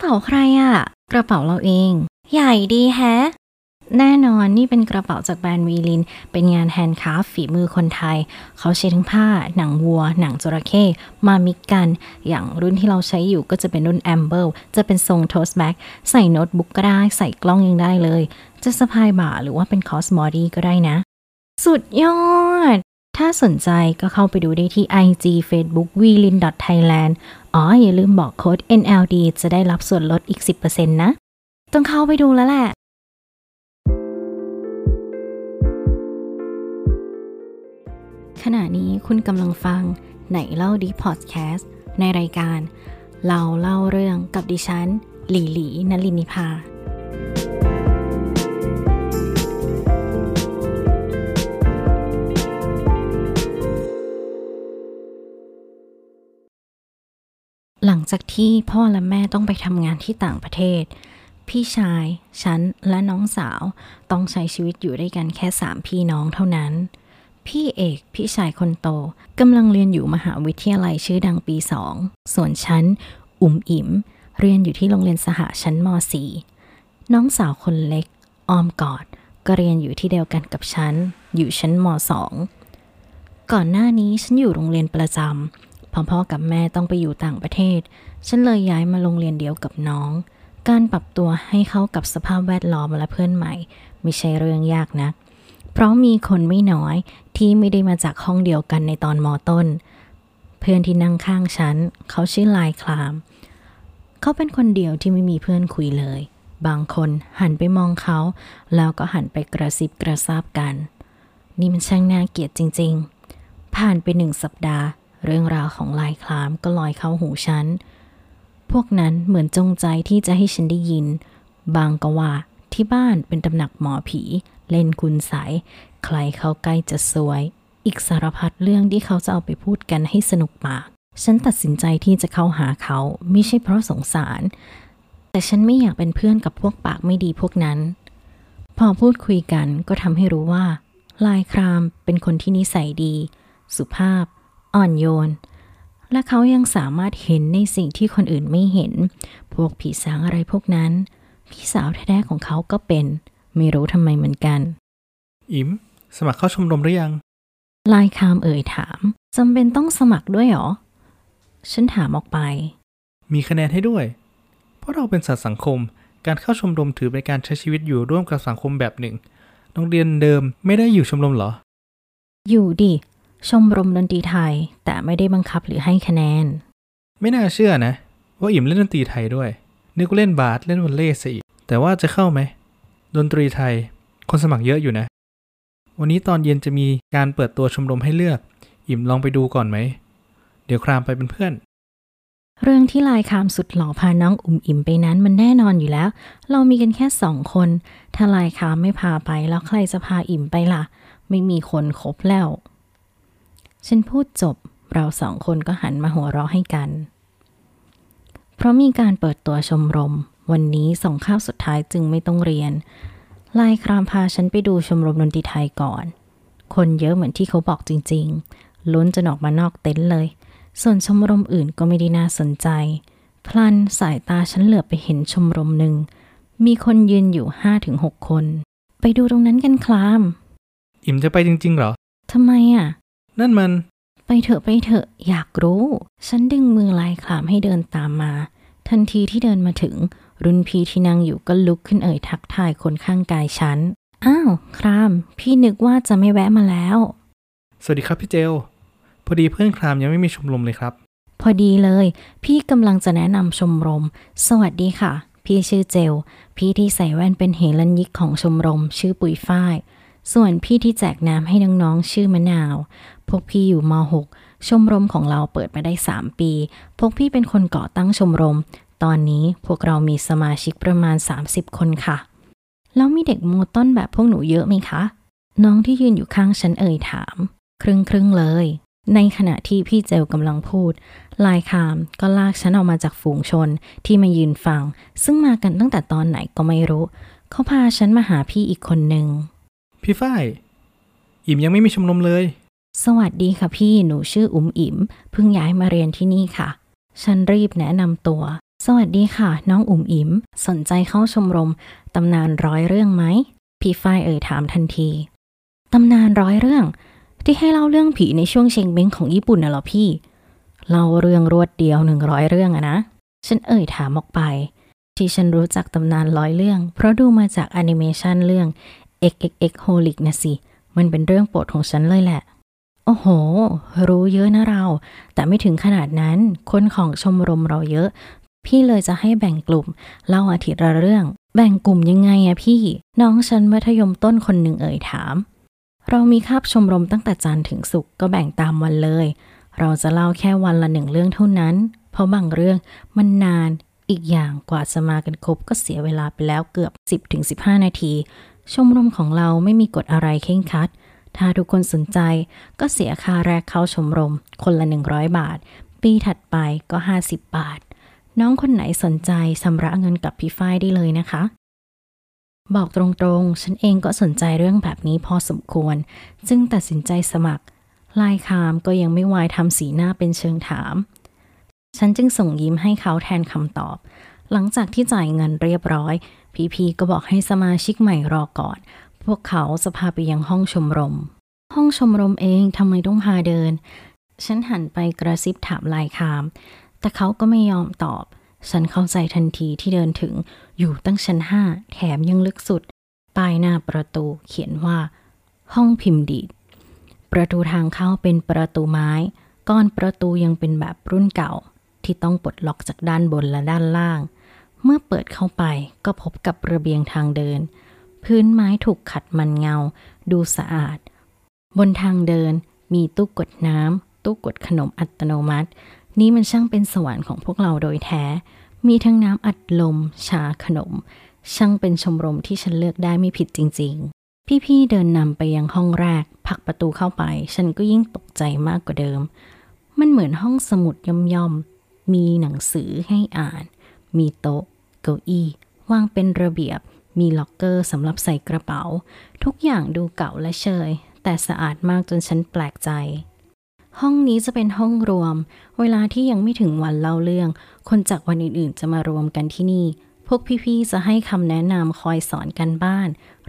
เป๋าใครอะกระเป๋าเราเอง ใหญ่ดีแฮะ แน่นอนนี่เป็นกระเป๋าจากแบรนด์วีลิน เป็นงาน handcraft ฝีมือคนไทย เขาใช้ทั้งผ้า หนังวัว หนังจระเข้มา mix กัน อย่างรุ่นที่เราใช้อยู่ก็จะเป็นรุ่น Amble จะเป็นทรง tote bag ใส่โน้ตบุ๊กก็ได้ ใส่กล้องยังได้เลย จะสะพายบ่าหรือว่าเป็น crossbody ก็ได้นะ สุดยอดถ้าสนใจก็เข้าไปดูได้ที่ IG Facebook w e l i n Thailand อ๋อ อย่าลืมบอกโค้ด NLD จะได้รับส่วนลดอีก 10%นะ ต้องเข้าไปดูแล้วแหละ ขณะนี้คุณกำลังฟังไหนเล่าดีพอดแคสต์ในรายการ เราเล่าเรื่องกับดิฉัน หลีหลีนลินิพา จากที่พ่อและแม่ต้องไปทำงานที่ต่างประเทศ พี่ชาย ฉัน และน้องสาวต้องใช้ชีวิตอยู่ด้วยกันแค่สามพี่น้องเท่านั้น พี่เอกพี่ชายคนโตกำลังเรียนอยู่มหาวิทยาลัยชื่อดังปีสองส่วนฉัน อุ๋มอิ๋มเรียนอยู่ที่โรงเรียนสหชั้นม .4 น้องสาวคนเล็ก ออมกอด ก็เรียนอยู่ที่เดียวกันกับฉัน อยู่ชั้นม .2 ก่อนหน้านี้ฉันอยู่โรงเรียนประจำพอพ่อกับแม่ต้องไปอยู่ต่างประเทศ ฉันเลยย้ายมาโรงเรียนเดียวกับน้อง การปรับตัวให้เข้ากับสภาพแวดล้อมและเพื่อนใหม่ ไม่ใช่เรื่องยากนัก เพราะมีคนไม่น้อยที่ไม่ได้มาจากห้องเดียวกันในตอนมอต้น เพื่อนที่นั่งข้างฉัน เขาชื่อลายคลาม เขาเป็นคนเดียวที่ไม่มีเพื่อนคุยเลย บางคนหันไปมองเขา แล้วก็หันไปกระซิบกระซาบกัน นี่มันช่างน่าเกลียดจริง ๆ ผ่านไปหนึ่งสัปดาห์ เรื่องราวของลายคลามก็ลอยเข้าหูฉัน พวกนั้นเหมือนจงใจที่จะให้ฉันได้ยิน บางก็ว่าที่บ้านเป็นตำหนักหมอผี เล่นคุณใสยใครเข้าใกล้จะสวย อีกสารพัดเรื่องที่เขาจะเอาไปพูดกันให้สนุกปาก ฉันตัดสินใจที่จะเข้าหาเขาไม่ใช่เพราะสงสาร แต่ฉันไม่อยากเป็นเพื่อนกับพวกปากไม่ดีพวกนั้น พอพูดคุยกันก็ทำให้รู้ว่า ลายครามเป็นคนที่นิสัยดี สุภาพ อ่อนโยน และเขายังสามารถเห็นในสิ่งที่คนอื่นไม่เห็น พวกผีสางอะไรพวกนั้น พี่สาวแท้ๆของเขาก็เป็น ไม่รู้ทำไมเหมือนกัน อิมสมัครเข้าชมรมหรือยัง ลายคามเอ่ยถามจำเป็นต้องสมัครด้วยเหรอ ฉันถามออกไป มีคะแนนให้ด้วย เพราะเราเป็นสัตว์สังคม การเข้าชมรมถือเป็นการใช้ชีวิตอยู่ร่วมกับสังคมแบบหนึ่งโรงเรียนเดิมไม่ได้อยู่ชมรมเหรอ อยู่ดิ ชมรมดนตรีไทย แต่ไม่ได้บังคับหรือให้คะแนน ไม่น่าเชื่อนะ ว่าอิ่มเล่นดนตรีไทยด้วย นึกว่าเล่นบาสเล่นวอลเลย์ซะอีก แต่ว่าจะเข้าไหม ดนตรีไทย คนสมัครเยอะอยู่นะ วันนี้ตอนเย็นจะมีการเปิดตัวชมรมให้เลือก อิ่มลองไปดูก่อนไหม เดี๋ยวครามไปเป็นเพื่อน เรื่องที่ลายคามสุดหล่อพาน้องอุ่มอิ่มไปนั้นมันแน่นอนอยู่แล้ว เรามีกันแค่สองคน ถ้าลายคามไม่พาไปแล้วใครจะพาอิ่มไปล่ะ ไม่มีคนคบแล้ว ฉันพูดจบเราสองคนก็หันมาหัวเราะให้กัน เพราะมีการเปิดตัวชมรม วันนี้ส่งข้าวสุดท้ายจึงไม่ต้องเรียนลายครามพาฉันไปดูชมรมดนตรีไทยก่อน คนเยอะเหมือนที่เขาบอกจริง ๆ ล้นจนออกมานอกเต็นท์เลย ส่วนชมรมอื่นก็ไม่ได้น่าสนใจ พลันสายตาฉันเหลือบไปเห็นชมรมหนึ่ง มีคนยืนอยู่ห้าถึงหกคน ไปดูตรงนั้นกันคลาม อิ่มจะไปจริง ๆ เหรอทำไมอะ นั่นมัน ไปเถอะไปเถอะอยากรู้ ฉันดึงมือลายคลามให้เดินตามมา ทันทีที่เดินมาถึง รุ่นพี่ที่นั่งอยู่ก็ลุกขึ้นเอ่ยทักทายคนข้างกายฉัน อ้าวคราม พี่นึกว่าจะไม่แวะมาแล้ว สวัสดีครับพี่เจล พอดีเพื่อนครามยังไม่มีชมรมเลยครับ พอดีเลย พี่กำลังจะแนะนำชมรม สวัสดีค่ะ พี่ชื่อเจล พี่ที่ใส่แว่นเป็นเฮลันยิกของชมรม ชื่อปุยฝ้ายส่วนพี่ที่แจกน้ำให้น้องๆชื่อมะนาว พวกพี่อยู่ม .6 ชมรมของเราเปิดมาได้ 3 ปี พวกพี่เป็นคนก่อตั้งชมรม ตอนนี้พวกเรามีสมาชิกประมาณ 30 คนค่ะ แล้วมีเด็กโมต้นแบบพวกหนูเยอะไหมคะ น้องที่ยืนอยู่ข้างฉันเอ่ยถาม ครึ่งครึ่งๆเลย ในขณะที่พี่เจลกำลังพูด ลายคามก็ลากฉันออกมาจากฝูงชนที่มายืนฟัง ซึ่งมากันตั้งแต่ตอนไหนก็ไม่รู้ เขาพาฉันมาหาพี่อีกคนหนึ่งพี่ฝ้าย อิ่มยังไม่มีชมรมเลย สวัสดีค่ะพี่ หนูชื่ออุ๋มอิ๋มเพิ่งย้ายมาเรียนที่นี่ค่ะ ฉันรีบแนะนำตัว สวัสดีค่ะ น้องอุ๋มอิ๋มสนใจเข้าชมรมตำนานร้อยเรื่องไหม พี่ฝ้ายเอ่ยถามทันที ตำนานร้อยเรื่อง ที่ให้เล่าเรื่องผีในช่วงเชงเม้งของญี่ปุ่นน่ะเหรอพี่ เล่าเรื่องรวดเดียวหนึ่งร้อยเรื่องอะนะ ฉันเอ่ยถามออกไป ที่ฉันรู้จักตำนานร้อยเรื่อง เพราะดูมาจากแอนิเมชันเรื่อง XXX Holic นะสิ มันเป็นเรื่องโปรดของฉันเลยแหละ อ้โห รู้เยอะนะเรา แต่ไม่ถึงขนาดนั้น คนของชมรมเราเยอะ พี่เลยจะให้แบ่งกลุ่ม เล่าอาทิตย์ละเรื่อง แบ่งกลุ่มยังไงอะพี่ น้องฉันมัธยมต้นคนหนึ่งเอ่ยถาม เรามีคาบชมรมตั้งแต่จันทร์ถึงศุกร์ก็แบ่งตามวันเลย เราจะเล่าแค่วันละหนึ่งเรื่องเท่านั้น เพราะบางเรื่องมันนานอีกอย่างกว่าจะมากันครบก็เสียเวลาไปแล้วเกือบ 10-15 นาที ชมรมของเราไม่มีกฎอะไรเข่งคัด ถ้าทุกคนสนใจก็เสียค่าแรกเข้าชมรม คนละ 100 บาท ปีถัดไปก็ 50 บาท น้องคนไหนสนใจชำระเงินกับพี่ฝ้ายได้เลยนะคะ บอกตรงๆ ฉันเองก็สนใจเรื่องแบบนี้พอสมควร จึงตัดสินใจสมัคร ลายคามก็ยังไม่วายทำสีหน้าเป็นเชิงถาม ฉันจึงส่งยิ้มให้เขาแทนคำตอบ หลังจากที่จ่ายเงินเรียบร้อย พีพีก็บอกให้สมาชิกใหม่รอก่อน พวกเขาจะพาไปยังห้องชมรม ห้องชมรมเองทำไมต้องพาเดิน ฉันหันไปกระซิบถามลายคาม แต่เขาก็ไม่ยอมตอบ ฉันเข้าใจทันทีที่เดินถึงอยู่ตั้งชั้นห้าแถมยังลึกสุด ป้ายหน้าประตูเขียนว่า ห้องพิมพ์ดีด ประตูทางเข้าเป็นประตูไม้ ก้อนประตูยังเป็นแบบรุ่นเก่า ที่ต้องปลดล็อกจากด้านบนและด้านล่าง เมื่อเปิดเข้าไปก็พบกับระเบียงทางเดิน พื้นไม้ถูกขัดมันเงา ดูสะอาด บนทางเดินมีตู้กดน้ำตู้กดขนมอัตโนมัติ นี่มันช่างเป็นสวรรค์ของพวกเราโดยแท้ มีทั้งน้ำอัดลม ชาขนม ช่างเป็นชมรมที่ฉันเลือกได้ไม่ผิดจริง ๆ พี่ๆเดินนำไปยังห้องแรกผลักประตูเข้าไป ฉันก็ยิ่งตกใจมากกว่าเดิม มันเหมือนห้องสมุดย่อมๆมีหนังสือให้อ่าน มีโต๊ะ เก้าอี้วางเป็นระเบียบ มีล็อกเกอร์สำหรับใส่กระเป๋า ทุกอย่างดูเก่าและเชย แต่สะอาดมากจนฉันแปลกใจ ห้องนี้จะเป็นห้องรวม เวลาที่ยังไม่ถึงวันเล่าเรื่อง คนจากวันอื่นๆ จะมารวมกันที่นี่ พวกพี่ๆ จะให้คำแนะนำคอยสอนกันบ้าน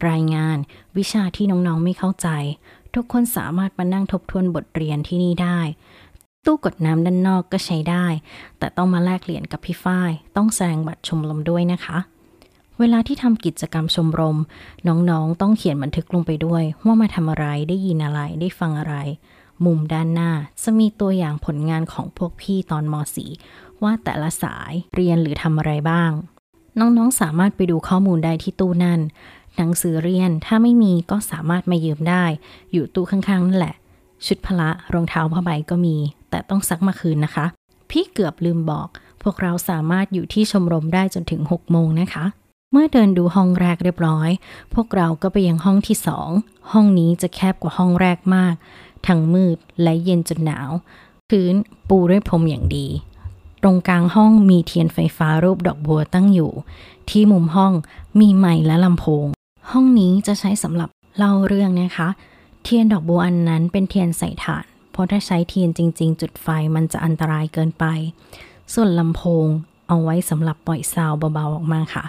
รายงาน วิชาที่น้องๆ ไม่เข้าใจ ทุกคนสามารถมานั่งทบทวนบทเรียนที่นี่ได้ตู้กดน้ำด้านนอกก็ใช้ได้ แต่ต้องมาแลกเหรียญกับพี่ฝ้าย ต้องแสดงบัตรชมรมด้วยนะคะ เวลาที่ทำกิจกรรมชมรม น้องๆ ต้องเขียนบันทึกลงไปด้วย ว่ามาทำอะไรได้ยินอะไรได้ฟังอะไร มุมด้านหน้าจะมีตัวอย่างผลงานของพวกพี่ตอนม .4 ว่าแต่ละสายเรียนหรือทำอะไรบ้าง น้องๆสามารถไปดูข้อมูลได้ที่ตู้นั่น หนังสือเรียนถ้าไม่มีก็สามารถมายืมได้ อยู่ตู้ข้างๆนั่นแหละ ชุดพละรองเท้าผ้าใบก็มี แต่ต้องซักมาคืนนะคะ พี่เกือบลืมบอก พวกเราสามารถอยู่ที่ชมรมได้จนถึง6โมงนะคะ เมื่อเดินดูห้องแรกเรียบร้อย พวกเราก็ไปยังห้องที่สอง ห้องนี้จะแคบกว่าห้องแรกมาก ทั้งมืดและเย็นจนหนาว พื้นปูด้วยพรมอย่างดี ตรงกลางห้องมีเทียนไฟฟ้ารูปดอกบัวตั้งอยู่ ที่มุมห้องมีไมค์และลำโพง ห้องนี้จะใช้สำหรับเล่าเรื่องนะคะ เทียนดอกบัวอันนั้นเป็นเทียนใส่ถ่าน เพราะถ้าใช้เทียนจริง ๆ จุดไฟมันจะอันตรายเกินไป ส่วนลำโพงเอาไว้สำหรับปล่อยซาวเบาๆออกมาค่ะ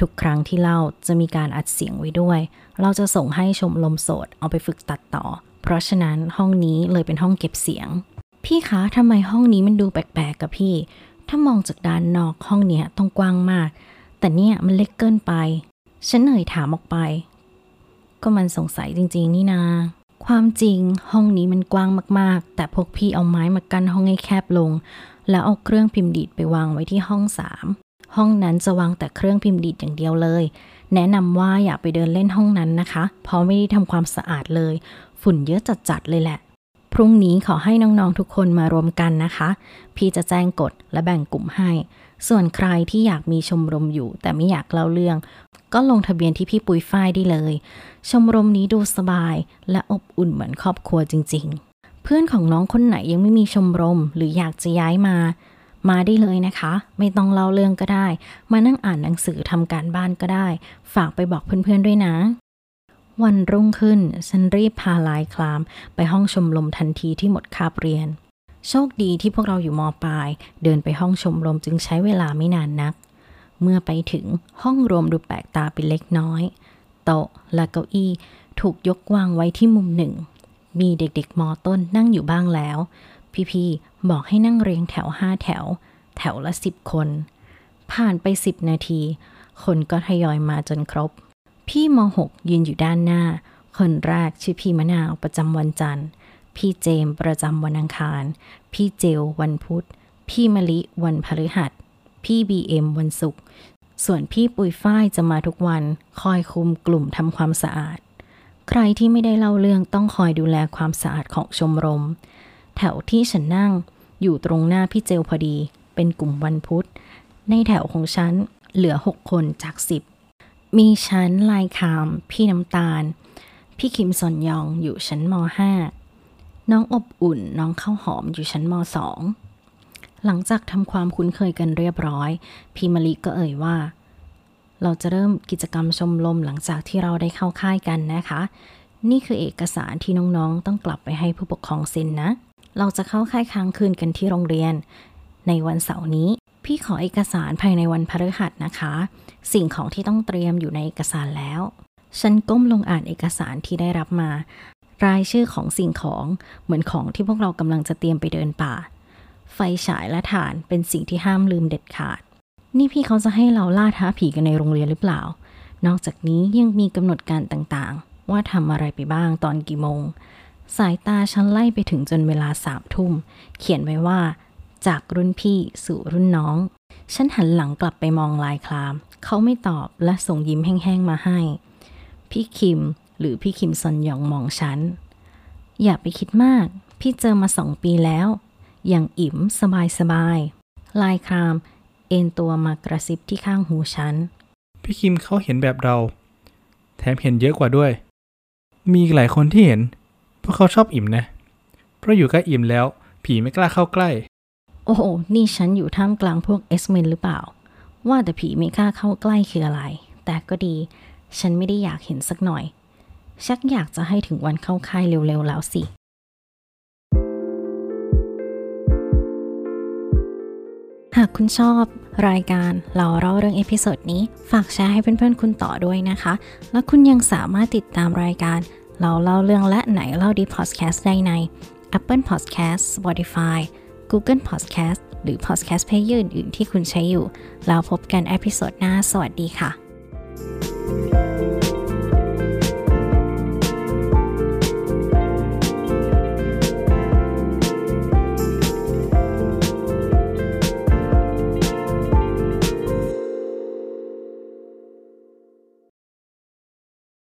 ทุกครั้งที่เล่าจะมีการอัดเสียงไว้ด้วย เราจะส่งให้ชมลมโสดเอาไปฝึกตัดต่อ เพราะฉะนั้นห้องนี้เลยเป็นห้องเก็บเสียง พี่คะทำไมห้องนี้มันดูแปลกๆกับพี่ ถ้ามองจากด้านนอกห้องเนี้ยต้องกว้างมาก แต่เนี่ยมันเล็กเกินไป ฉันเอ่อยถามออกไป ก็มันสงสัยจริง ๆ นี่นาความจริงห้องนี้มันกว้างมากๆ แต่พวกพี่เอาไม้มากั้นห้องให้แคบลง แล้วเอาเครื่องพิมพ์ดีดไปวางไว้ที่ห้องสาม ห้องนั้นจะวางแต่เครื่องพิมพ์ดีดอย่างเดียวเลย แนะนำว่าอย่าไปเดินเล่นห้องนั้นนะคะ เพราะไม่ได้ทำความสะอาดเลย ฝุ่นเยอะจัดๆเลยแหละ พรุ่งนี้ขอให้น้องๆทุกคนมารวมกันนะคะ พี่จะแจ้งกฎและแบ่งกลุ่มให้ ส่วนใครที่อยากมีชมรมอยู่ แต่ไม่อยากเล่าเรื่อง ก็ลงทะเบียนที่พี่ปุยฝ้ายได้เลย ชมรมนี้ดูสบาย และอบอุ่นเหมือนครอบครัวจริง ๆ เพื่อนของน้องคนไหนยังไม่มีชมรมหรืออยากจะย้ายมา มาได้เลยนะคะ ไม่ต้องเล่าเรื่องก็ได้ มานั่งอ่านหนังสือทำการบ้านก็ได้ ฝากไปบอกเพื่อนๆด้วยนะ วันรุ่งขึ้นฉันรีบพาลายคลาม ไปห้องชมรมทันทีที่หมดคาบเรียน โชคดีที่พวกเราอยู่มปลาย เดินไปห้องชมรมจึงใช้เวลาไม่นานนัก เมื่อไปถึงห้องรวมดูแปลกตาเป็นเล็กน้อย โต๊ะและเก้าอี้ถูกยกวางไว้ที่มุมหนึ่ง มีเด็กๆมอต้นนั่งอยู่บ้างแล้ว พี่ๆ บอกให้นั่งเรียงแถวห้าแถว แถวละสิบคน ผ่านไปสิบนาที คนก็ทยอยมาจนครบ พี่มหกยืนอยู่ด้านหน้า คนแรกชื่อพี่มะนาวประจำวันจันทร์ พี่เจมประจำวันอังคาร พี่เจลวันพุธ พี่มะลิวันพฤหัส พี่บีเอ็มวันศุกร์ ส่วนพี่ปุยฝ้ายจะมาทุกวัน คอยคุมกลุ่มทำความสะอาด ใครที่ไม่ได้เล่าเรื่องต้องคอยดูแลความสะอาดของชมรม แถวที่ฉันนั่ง อยู่ตรงหน้าพี่เจลพอดี เป็นกลุ่มวันพุธ ในแถวของฉันเหลือหกคนจากสิบมีฉันลายคาม พี่น้ำตาล พี่คิมซอนยองอยู่ชั้นม .5 น้องอบอุ่นน้องข้าวหอมอยู่ชั้นม .2 หลังจากทำความคุ้นเคยกันเรียบร้อย พี่มลิก็เอ่ยว่า เราจะเริ่มกิจกรรมชมรมหลังจากที่เราได้เข้าค่ายกันนะคะ นี่คือเอกสารที่น้องๆต้องกลับไปให้ผู้ปกครองเซ็นนะ เราจะเข้าค่ายค้างคืนกันที่โรงเรียน ในวันเสาร์นี้ พี่ขอเอกสารภายในวันพฤหัสนะคะ สิ่งของที่ต้องเตรียมอยู่ในเอกสารแล้ว ฉันก้มลงอ่านเอกสารที่ได้รับมา รายชื่อของสิ่งของเหมือนของที่พวกเรากำลังจะเตรียมไปเดินป่า ไฟฉายและถ่านเป็นสิ่งที่ห้ามลืมเด็ดขาด นี่พี่เขาจะให้เราล่าท้าผีกันในโรงเรียนหรือเปล่า นอกจากนี้ยังมีกำหนดการต่างๆ ว่าทำอะไรไปบ้างตอนกี่โมง สายตาฉันไล่ไปถึงจนเวลาสามทุ่ม เขียนไว้ว่า จากรุ่นพี่สู่รุ่นน้อง ฉันหันหลังกลับไปมองลายคลาม เขาไม่ตอบและส่งยิ้มแห้งๆมาให้ พี่คิมหรือพี่คิมซอนยองมองฉัน อย่าไปคิดมาก พี่เจอมาสองปีแล้ว อย่างอิ่มสบายสบายๆลายคราม เอ็นตัวมากระซิบที่ข้างหูฉัน พี่คิมเขาเห็นแบบเรา แถมเห็นเยอะกว่าด้วย มีหลายคนที่เห็น พราะเขาชอบอิ่มนะ เพราะอยู่ใกล้อิ่มแล้ว ผีไม่กล้าเข้าใกล้ โอ้โห นี่ฉันอยู่ท่ามกลางพวกเอสเมนหรือเปล่า ว่าแต่ผีไม่กล้าเข้าใกล้คืออะไร แต่ก็ดี ฉันไม่ได้อยากเห็นสักหน่อย ชักอยากจะให้ถึงวันเข้าค่ายเร็วๆแล้วสิ หากคุณชอบรายการเราเล่าเรื่อง episode นี้ ฝากแชร์ให้เพื่อนๆคุณต่อด้วยนะคะ และคุณยังสามารถติดตามรายการ เราเล่าเรื่องและไหนเล่าดีพอดแคสต์ได้ใน Apple Podcast Spotify Google Podcast หรือ Podcast Player อื่นๆที่คุณใช้อยู่ เราพบกันอพิโซดหน้า สวัสดีค่ะ